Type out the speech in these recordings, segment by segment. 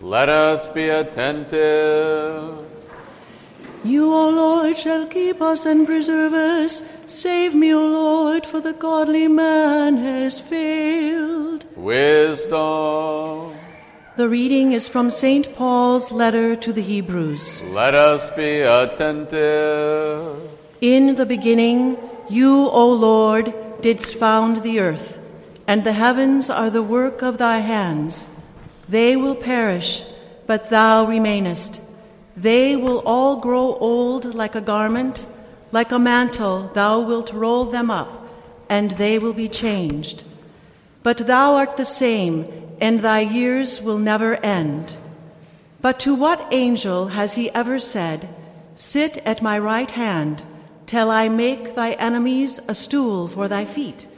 Let us be attentive. You, O Lord, shall keep us and preserve us. Save me, O Lord, for the godly man has failed. Wisdom. The reading is from St. Paul's letter to the Hebrews. Let us be attentive. In the beginning, you, O Lord, didst found the earth, and the heavens are the work of thy hands. They will perish, but thou remainest. They will all grow old like a garment, like a mantle, thou wilt roll them up, and they will be changed. But thou art the same, and thy years will never end. But to what angel has he ever said, Sit at my right hand, till I make thy enemies a stool for thy feet?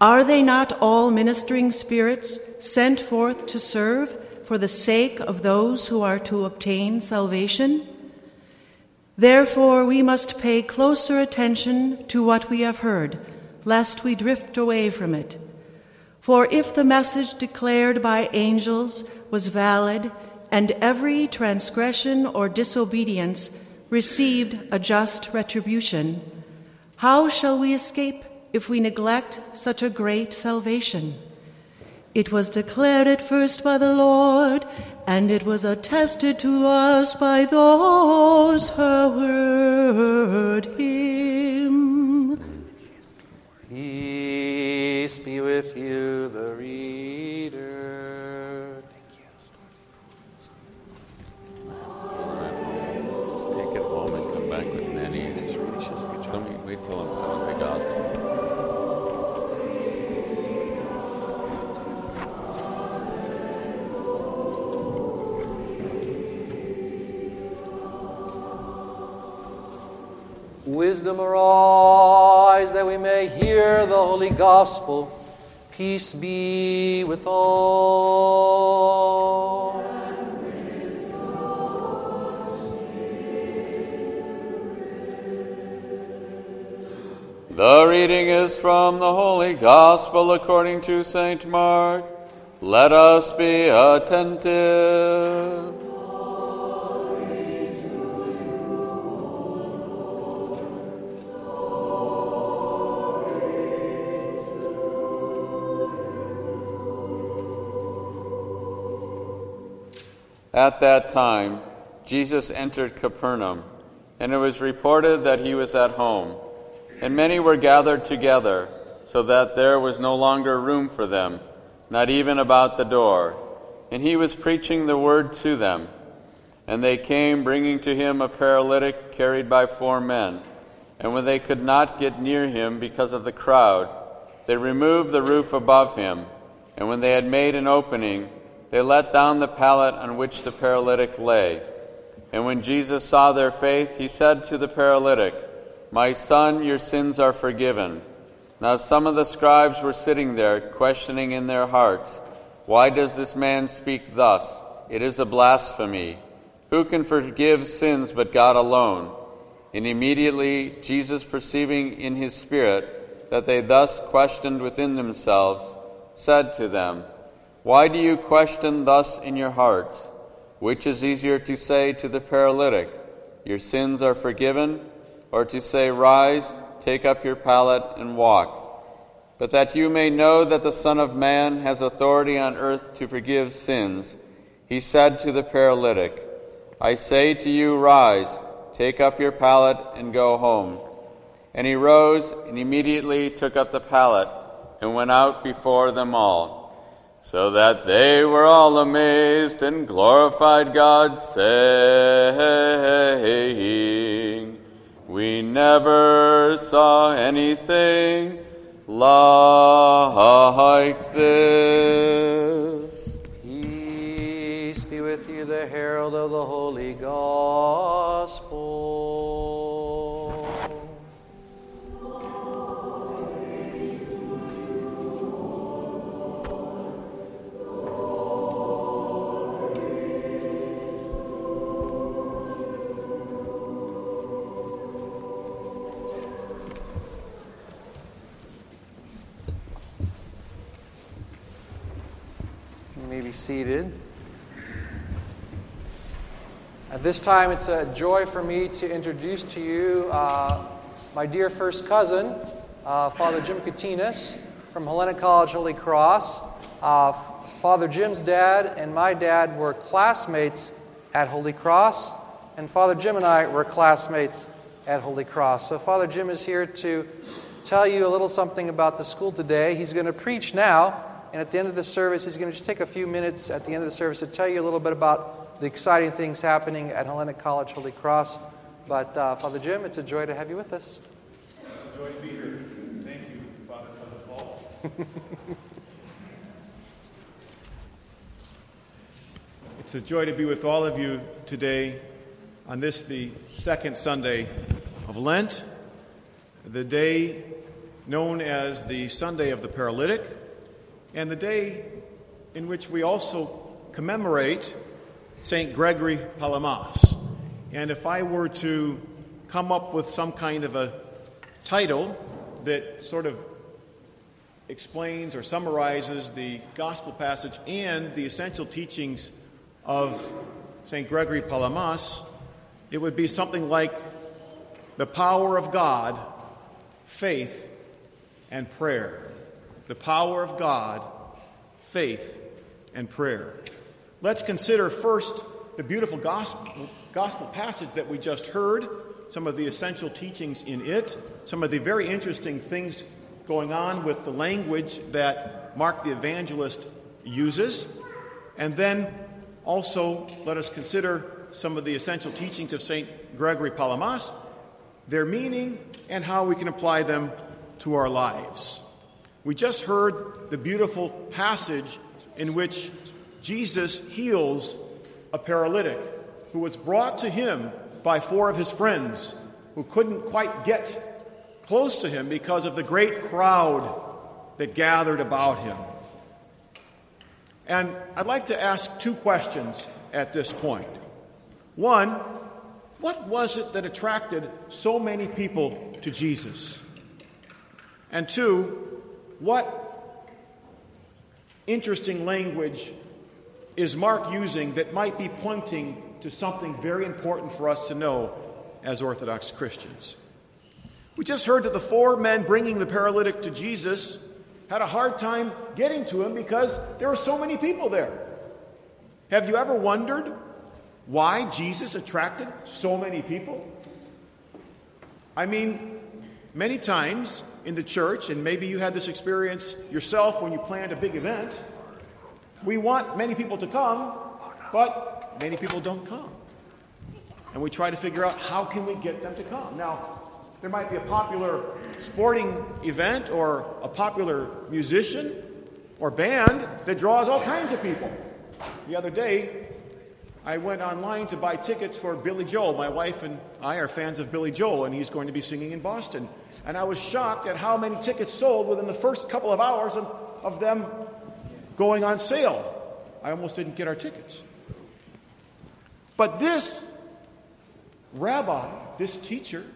Are they not all ministering spirits sent forth to serve for the sake of those who are to obtain salvation? Therefore, we must pay closer attention to what we have heard, lest we drift away from it. For if the message declared by angels was valid, and every transgression or disobedience received a just retribution, how shall we escape if we neglect such a great salvation? It was declared at first by the Lord, and it was attested to us by those who heard him. Peace be with you, the reader. Wisdom arise that we may hear the holy gospel. Peace be with all. The reading is from the Holy Gospel according to St. Mark. Let us be attentive. At that time, Jesus entered Capernaum, and it was reported that he was at home. And many were gathered together, so that there was no longer room for them, not even about the door. And he was preaching the word to them. And they came, bringing to him a paralytic carried by four men. And when they could not get near him because of the crowd, they removed the roof above him. And when they had made an opening, they let down the pallet on which the paralytic lay. And when Jesus saw their faith, he said to the paralytic, My son, your sins are forgiven. Now some of the scribes were sitting there, questioning in their hearts, Why does this man speak thus? It is a blasphemy. Who can forgive sins but God alone? And immediately Jesus, perceiving in his spirit that they thus questioned within themselves, said to them, Why do you question thus in your hearts? Which is easier to say to the paralytic, Your sins are forgiven, or to say, Rise, take up your pallet, and walk? But that you may know that the Son of Man has authority on earth to forgive sins, he said to the paralytic, I say to you, Rise, take up your pallet, and go home. And he rose and immediately took up the pallet and went out before them all so that they were all amazed and glorified God, saying, We never saw anything like this. Peace be with you, the herald of the holy gospel. Be seated. At this time, it's a joy for me to introduce to you uh, my dear first cousin, uh, Father Jim Katinas from Hellenic College Holy Cross. Uh, Father Jim's dad and my dad were classmates at Holy Cross, and Father Jim and I were classmates at Holy Cross. So, Father Jim is here to tell you a little something about the school today. He's going to preach now, and at the end of the service, he's going to just take a few minutes at the end of the service to tell you a little bit about the exciting things happening at Hellenic College Holy Cross. But, uh, Father Jim, it's a joy to have you with us. It's a joy to be here. Thank you, Father Cousin Paul. it's a joy to be with all of you today on this, the second Sunday of Lent, the day known as the Sunday of the Paralytic, and the day in which we also commemorate St. Gregory Palamas. And if I were to come up with some kind of a title that sort of explains or summarizes the gospel passage and the essential teachings of St. Gregory Palamas, it would be something like the power of God, faith, and prayer. The power of God, faith, and prayer. Let's consider first the beautiful gospel, gospel passage that we just heard, some of the essential teachings in it, some of the very interesting things going on with the language that Mark the evangelist uses, and then also let us consider some of the essential teachings of St. Gregory Palamas, their meaning, and how we can apply them to our lives. We just heard the beautiful passage in which Jesus heals a paralytic who was brought to him by four of his friends who couldn't quite get close to him because of the great crowd that gathered about him. And I'd like to ask two questions at this point. One, what was it that attracted so many people to Jesus? And two, what interesting language is Mark using that might be pointing to something very important for us to know as Orthodox Christians? We just heard that the four men bringing the paralytic to Jesus had a hard time getting to him because there were so many people there. Have you ever wondered why Jesus attracted so many people? I mean, many times in the church, and maybe you had this experience yourself when you planned a big event, we want many people to come, but many people don't come. And we try to figure out how can we get them to come. Now, there might be a popular sporting event or a popular musician or band that draws all kinds of people. The other day, I went online to buy tickets for Billy Joel. My wife and I are fans of Billy Joel, and he's going to be singing in Boston. And I was shocked at how many tickets sold within the first couple of hours of, them going on sale. I almost didn't get our tickets. But this rabbi, this teacher,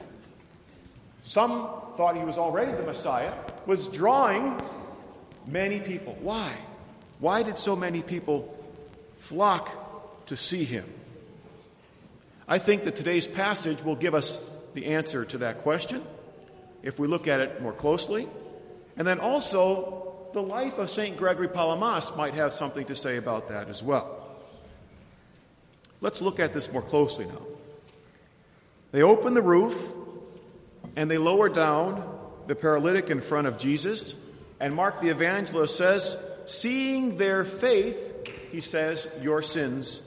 some thought he was already the Messiah, was drawing many people. Why? Why did so many people flock to see him? I think that today's passage will give us the answer to that question if we look at it more closely. And then also, the life of St. Gregory Palamas might have something to say about that as well. Let's look at this more closely now. They open the roof and they lower down the paralytic in front of Jesus. And Mark the evangelist says, Seeing their faith, he says, Your sins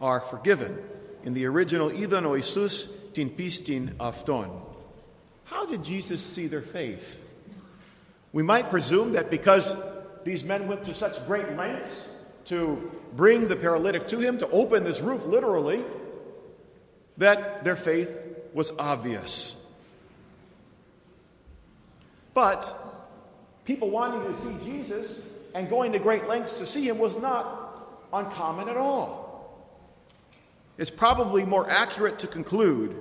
are forgiven. In the original, Idon oisus tin pistin afton. How did Jesus see their faith? We might presume that because these men went to such great lengths to bring the paralytic to him, to open this roof literally, that their faith was obvious. But people wanting to see Jesus and going to great lengths to see him was not uncommon at all. It's probably more accurate to conclude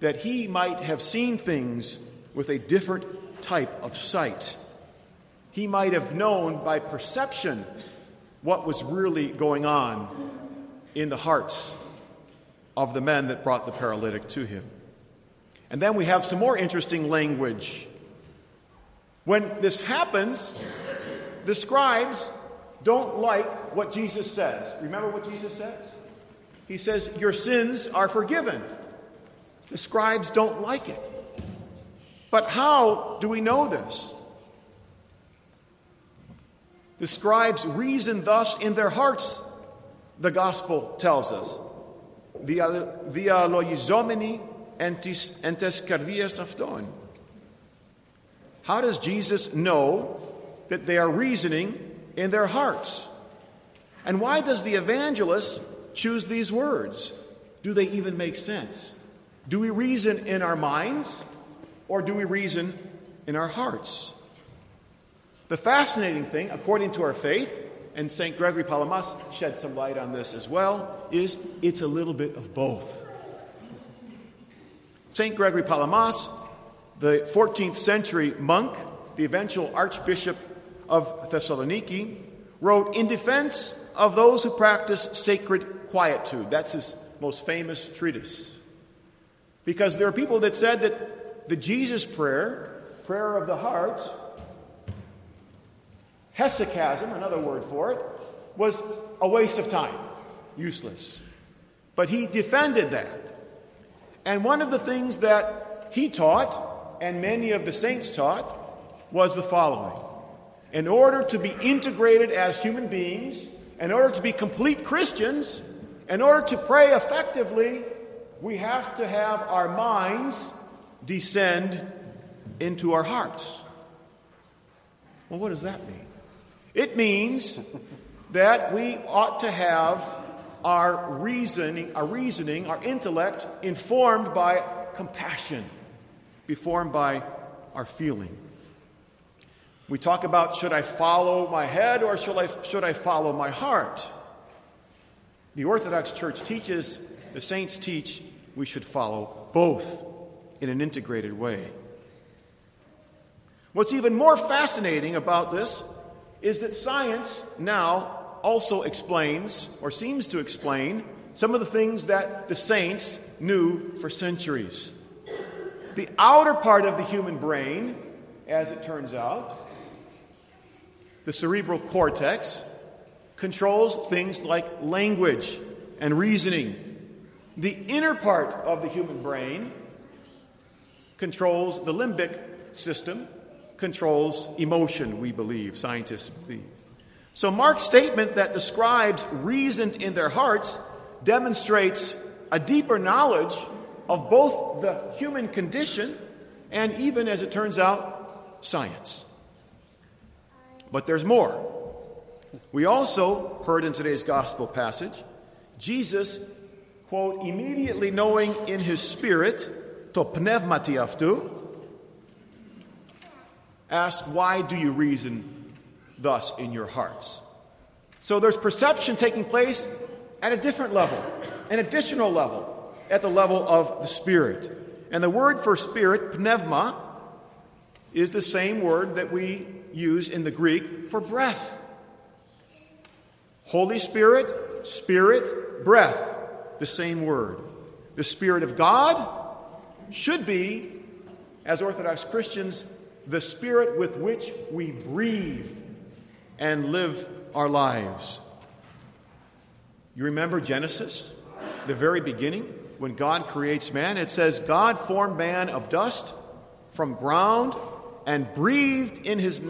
that he might have seen things with a different type of sight. He might have known by perception what was really going on in the hearts of the men that brought the paralytic to him. And then we have some more interesting language. When this happens, the scribes don't like what Jesus says. Remember what Jesus says? He says, Your sins are forgiven. The scribes don't like it. But how do we know this? The scribes reason thus in their hearts, the gospel tells us. Via loizomeni entes cardias afton. How does Jesus know that they are reasoning in their hearts? And why does the evangelist choose these words? Do they even make sense? Do we reason in our minds or do we reason in our hearts? The fascinating thing, according to our faith, and St. Gregory Palamas shed some light on this as well, is it's a little bit of both. St. Gregory Palamas, the 14th century monk, the eventual Archbishop of Thessaloniki, wrote in defense of those who practice sacred quietude. That's his most famous treatise. Because there are people that said that the Jesus prayer, prayer of the heart, hesychasm, another word for it, was a waste of time, useless. But he defended that. And one of the things that he taught, and many of the saints taught, was the following In order to be integrated as human beings, in order to be complete Christians, in order to pray effectively, we have to have our minds descend into our hearts. Well, what does that mean? It means that we ought to have our reasoning, our reasoning, our intellect informed by compassion, be formed by our feeling. We talk about should I follow my head or should I, should I follow my heart? The Orthodox Church teaches, the saints teach, we should follow both in an integrated way. What's even more fascinating about this is that science now also explains, or seems to explain, some of the things that the saints knew for centuries. The outer part of the human brain, as it turns out, the cerebral cortex, controls things like language and reasoning. The inner part of the human brain controls the limbic system, controls emotion, we believe, scientists believe. So, Mark's statement that the scribes reasoned in their hearts demonstrates a deeper knowledge of both the human condition and, even as it turns out, science. But there's more. We also heard in today's gospel passage Jesus, quote, immediately knowing in his spirit, to pneumatiaftu, asked, Why do you reason thus in your hearts? So there's perception taking place at a different level, an additional level, at the level of the Spirit. And the word for spirit, pneuma, is the same word that we use in the Greek for breath. Holy Spirit, Spirit, breath, the same word. The Spirit of God should be, as Orthodox Christians, the spirit with which we breathe and live our lives. You remember Genesis, the very beginning, when God creates man? It says, God formed man of dust from ground and breathed in his,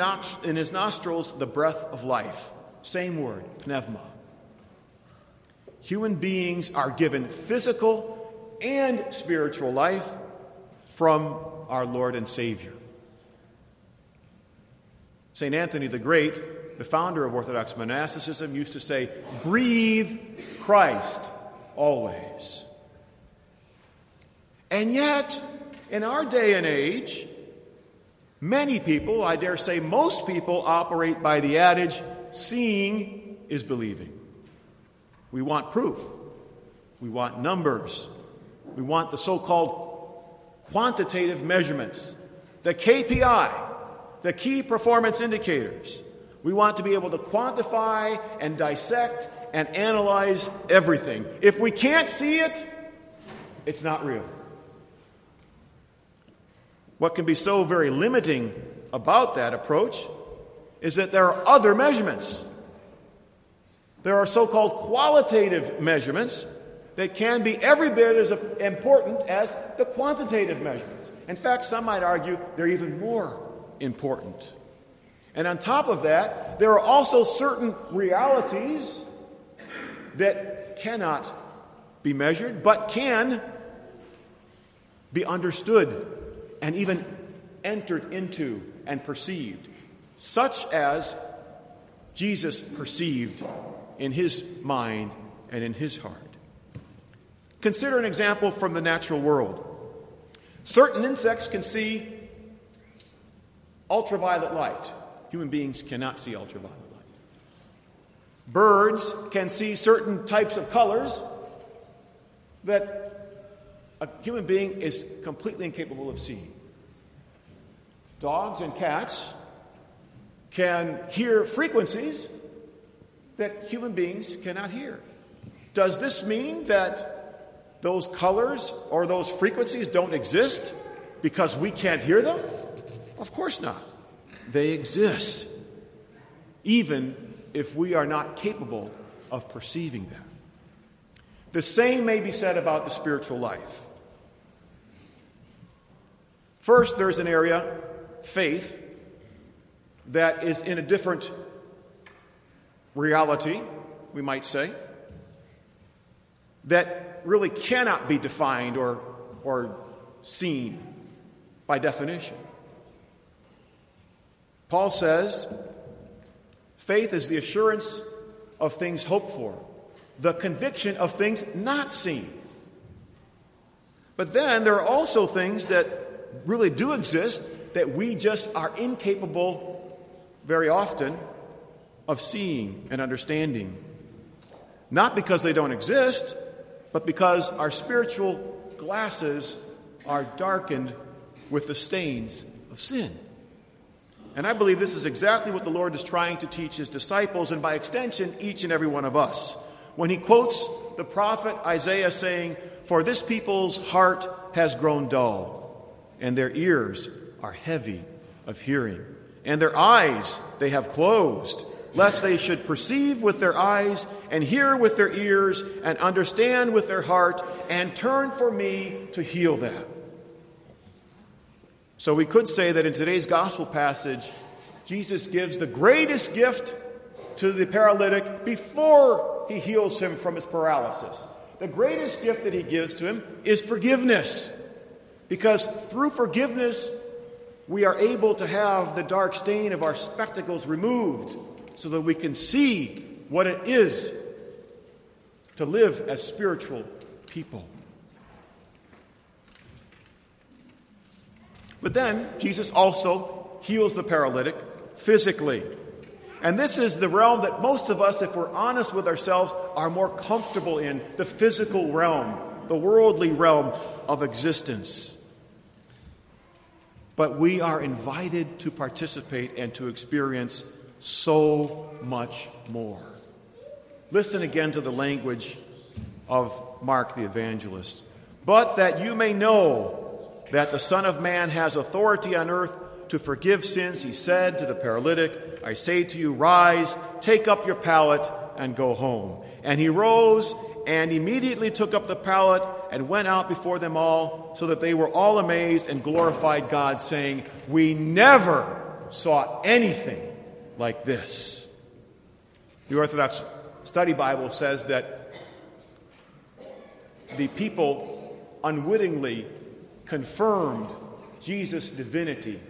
in his nostrils the breath of life. Same word, pneuma. Human beings are given physical and spiritual life from our Lord and Savior. St. Anthony the Great, the founder of Orthodox monasticism, used to say, Breathe Christ always. And yet, in our day and age, many people, I dare say most people, operate by the adage, seeing is believing. We want proof. We want numbers. We want the so called quantitative measurements, the KPI, the key performance indicators. We want to be able to quantify and dissect and analyze everything. If we can't see it, it's not real. What can be so very limiting about that approach is that there are other measurements. There are so called qualitative measurements that can be every bit as important as the quantitative measurements. In fact, some might argue they're even more important. And on top of that, there are also certain realities that cannot be measured, but can be understood and even entered into and perceived, such as Jesus perceived in his mind and in his heart. Consider an example from the natural world. Certain insects can see ultraviolet light. Human beings cannot see ultraviolet light. Birds can see certain types of colors that a human being is completely incapable of seeing. Dogs and cats can hear frequencies that human beings cannot hear. Does this mean that those colors or those frequencies don't exist because we can't hear them? Of course not. They exist, even if we are not capable of perceiving them. The same may be said about the spiritual life. First, there's an area, faith, that is in a different reality, we might say, that really cannot be defined or, or seen by definition. Paul says, faith is the assurance of things hoped for, the conviction of things not seen. But then there are also things that really do exist that we just are incapable very often of seeing and understanding. Not because they don't exist, but because our spiritual glasses are darkened with the stains of sin. And I believe this is exactly what the Lord is trying to teach his disciples, and by extension, each and every one of us. When he quotes the prophet Isaiah saying, For this people's heart has grown dull, and their ears are heavy of hearing, and their eyes they have closed, lest they should perceive with their eyes, and hear with their ears, and understand with their heart, and turn for me to heal them. So we could say that in today's gospel passage, Jesus gives the greatest gift to the paralytic before he heals him from his paralysis. The greatest gift that he gives to him is forgiveness. Because through forgiveness, we are able to have the dark stain of our spectacles removed so that we can see what it is to live as spiritual people. But then Jesus also heals the paralytic physically. And this is the realm that most of us, if we're honest with ourselves, are more comfortable in the physical realm, the worldly realm of existence. But we are invited to participate and to experience so much more. Listen again to the language of Mark the evangelist. But that you may know that the Son of Man has authority on earth to forgive sins, he said to the paralytic, I say to you, rise, take up your pallet, and go home. And he rose and immediately took up the pallet and went out before them all, so that they were all amazed and glorified God, saying, We never saw anything like this. The Orthodox Study Bible says that the people unwittingly confirmed Jesus' divinity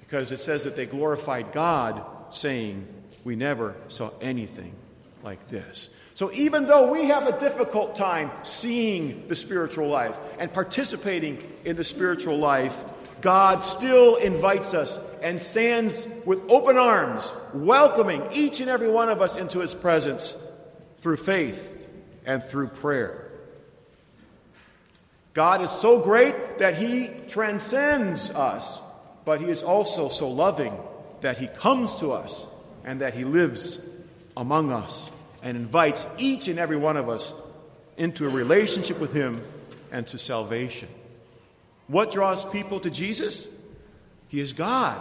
because it says that they glorified God, saying, We never saw anything like this. So, even though we have a difficult time seeing the spiritual life and participating in the spiritual life, God still invites us and stands with open arms, welcoming each and every one of us into his presence through faith and through prayer. God is so great that He transcends us, but He is also so loving that He comes to us and that He lives among us and invites each and every one of us into a relationship with Him and to salvation. What draws people to Jesus? He is God.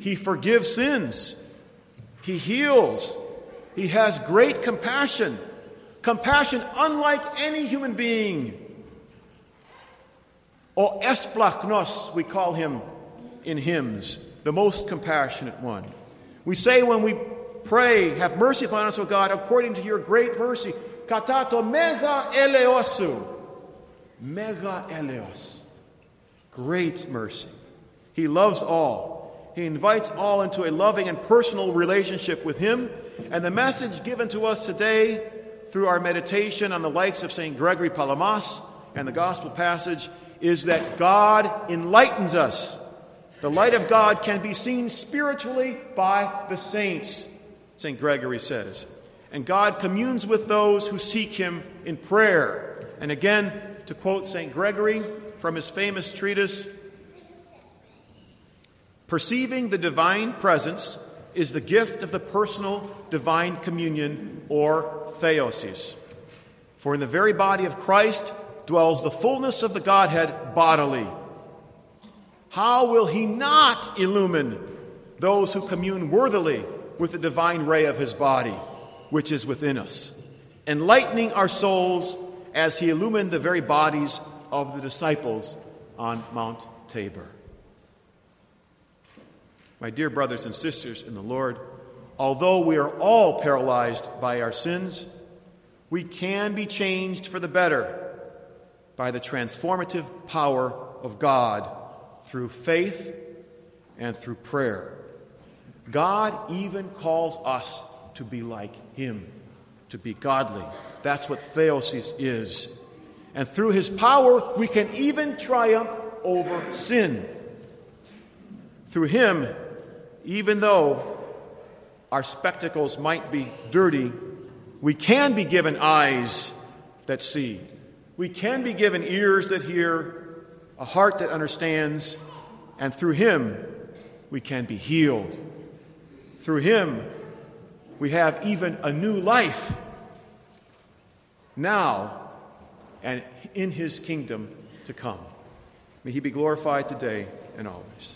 He forgives sins. He heals. He has great compassion. Compassion unlike any human being. O esplachnos, we call him in hymns, the most compassionate one. We say when we pray, Have mercy upon us, O God, according to your great mercy. Katato mega eleosu. Mega eleos. Great mercy. He loves all. He invites all into a loving and personal relationship with Him. And the message given to us today through our meditation on the likes of St. Gregory Palamas and the gospel passage is that God enlightens us. The light of God can be seen spiritually by the saints, St. Gregory says. And God communes with those who seek Him in prayer. And again, to quote St. Gregory from his famous treatise, Perceiving the divine presence is the gift of the personal divine communion or theosis. For in the very body of Christ dwells the fullness of the Godhead bodily. How will he not illumine those who commune worthily with the divine ray of his body, which is within us, enlightening our souls as he illumined the very bodies of the disciples on Mount Tabor? My dear brothers and sisters in the Lord, although we are all paralyzed by our sins, we can be changed for the better by the transformative power of God through faith and through prayer. God even calls us to be like Him, to be godly. That's what theosis is. And through His power, we can even triumph over sin. Through Him, even though our spectacles might be dirty, we can be given eyes that see. We can be given ears that hear, a heart that understands, and through Him we can be healed. Through Him we have even a new life now and in His kingdom to come. May He be glorified today and always.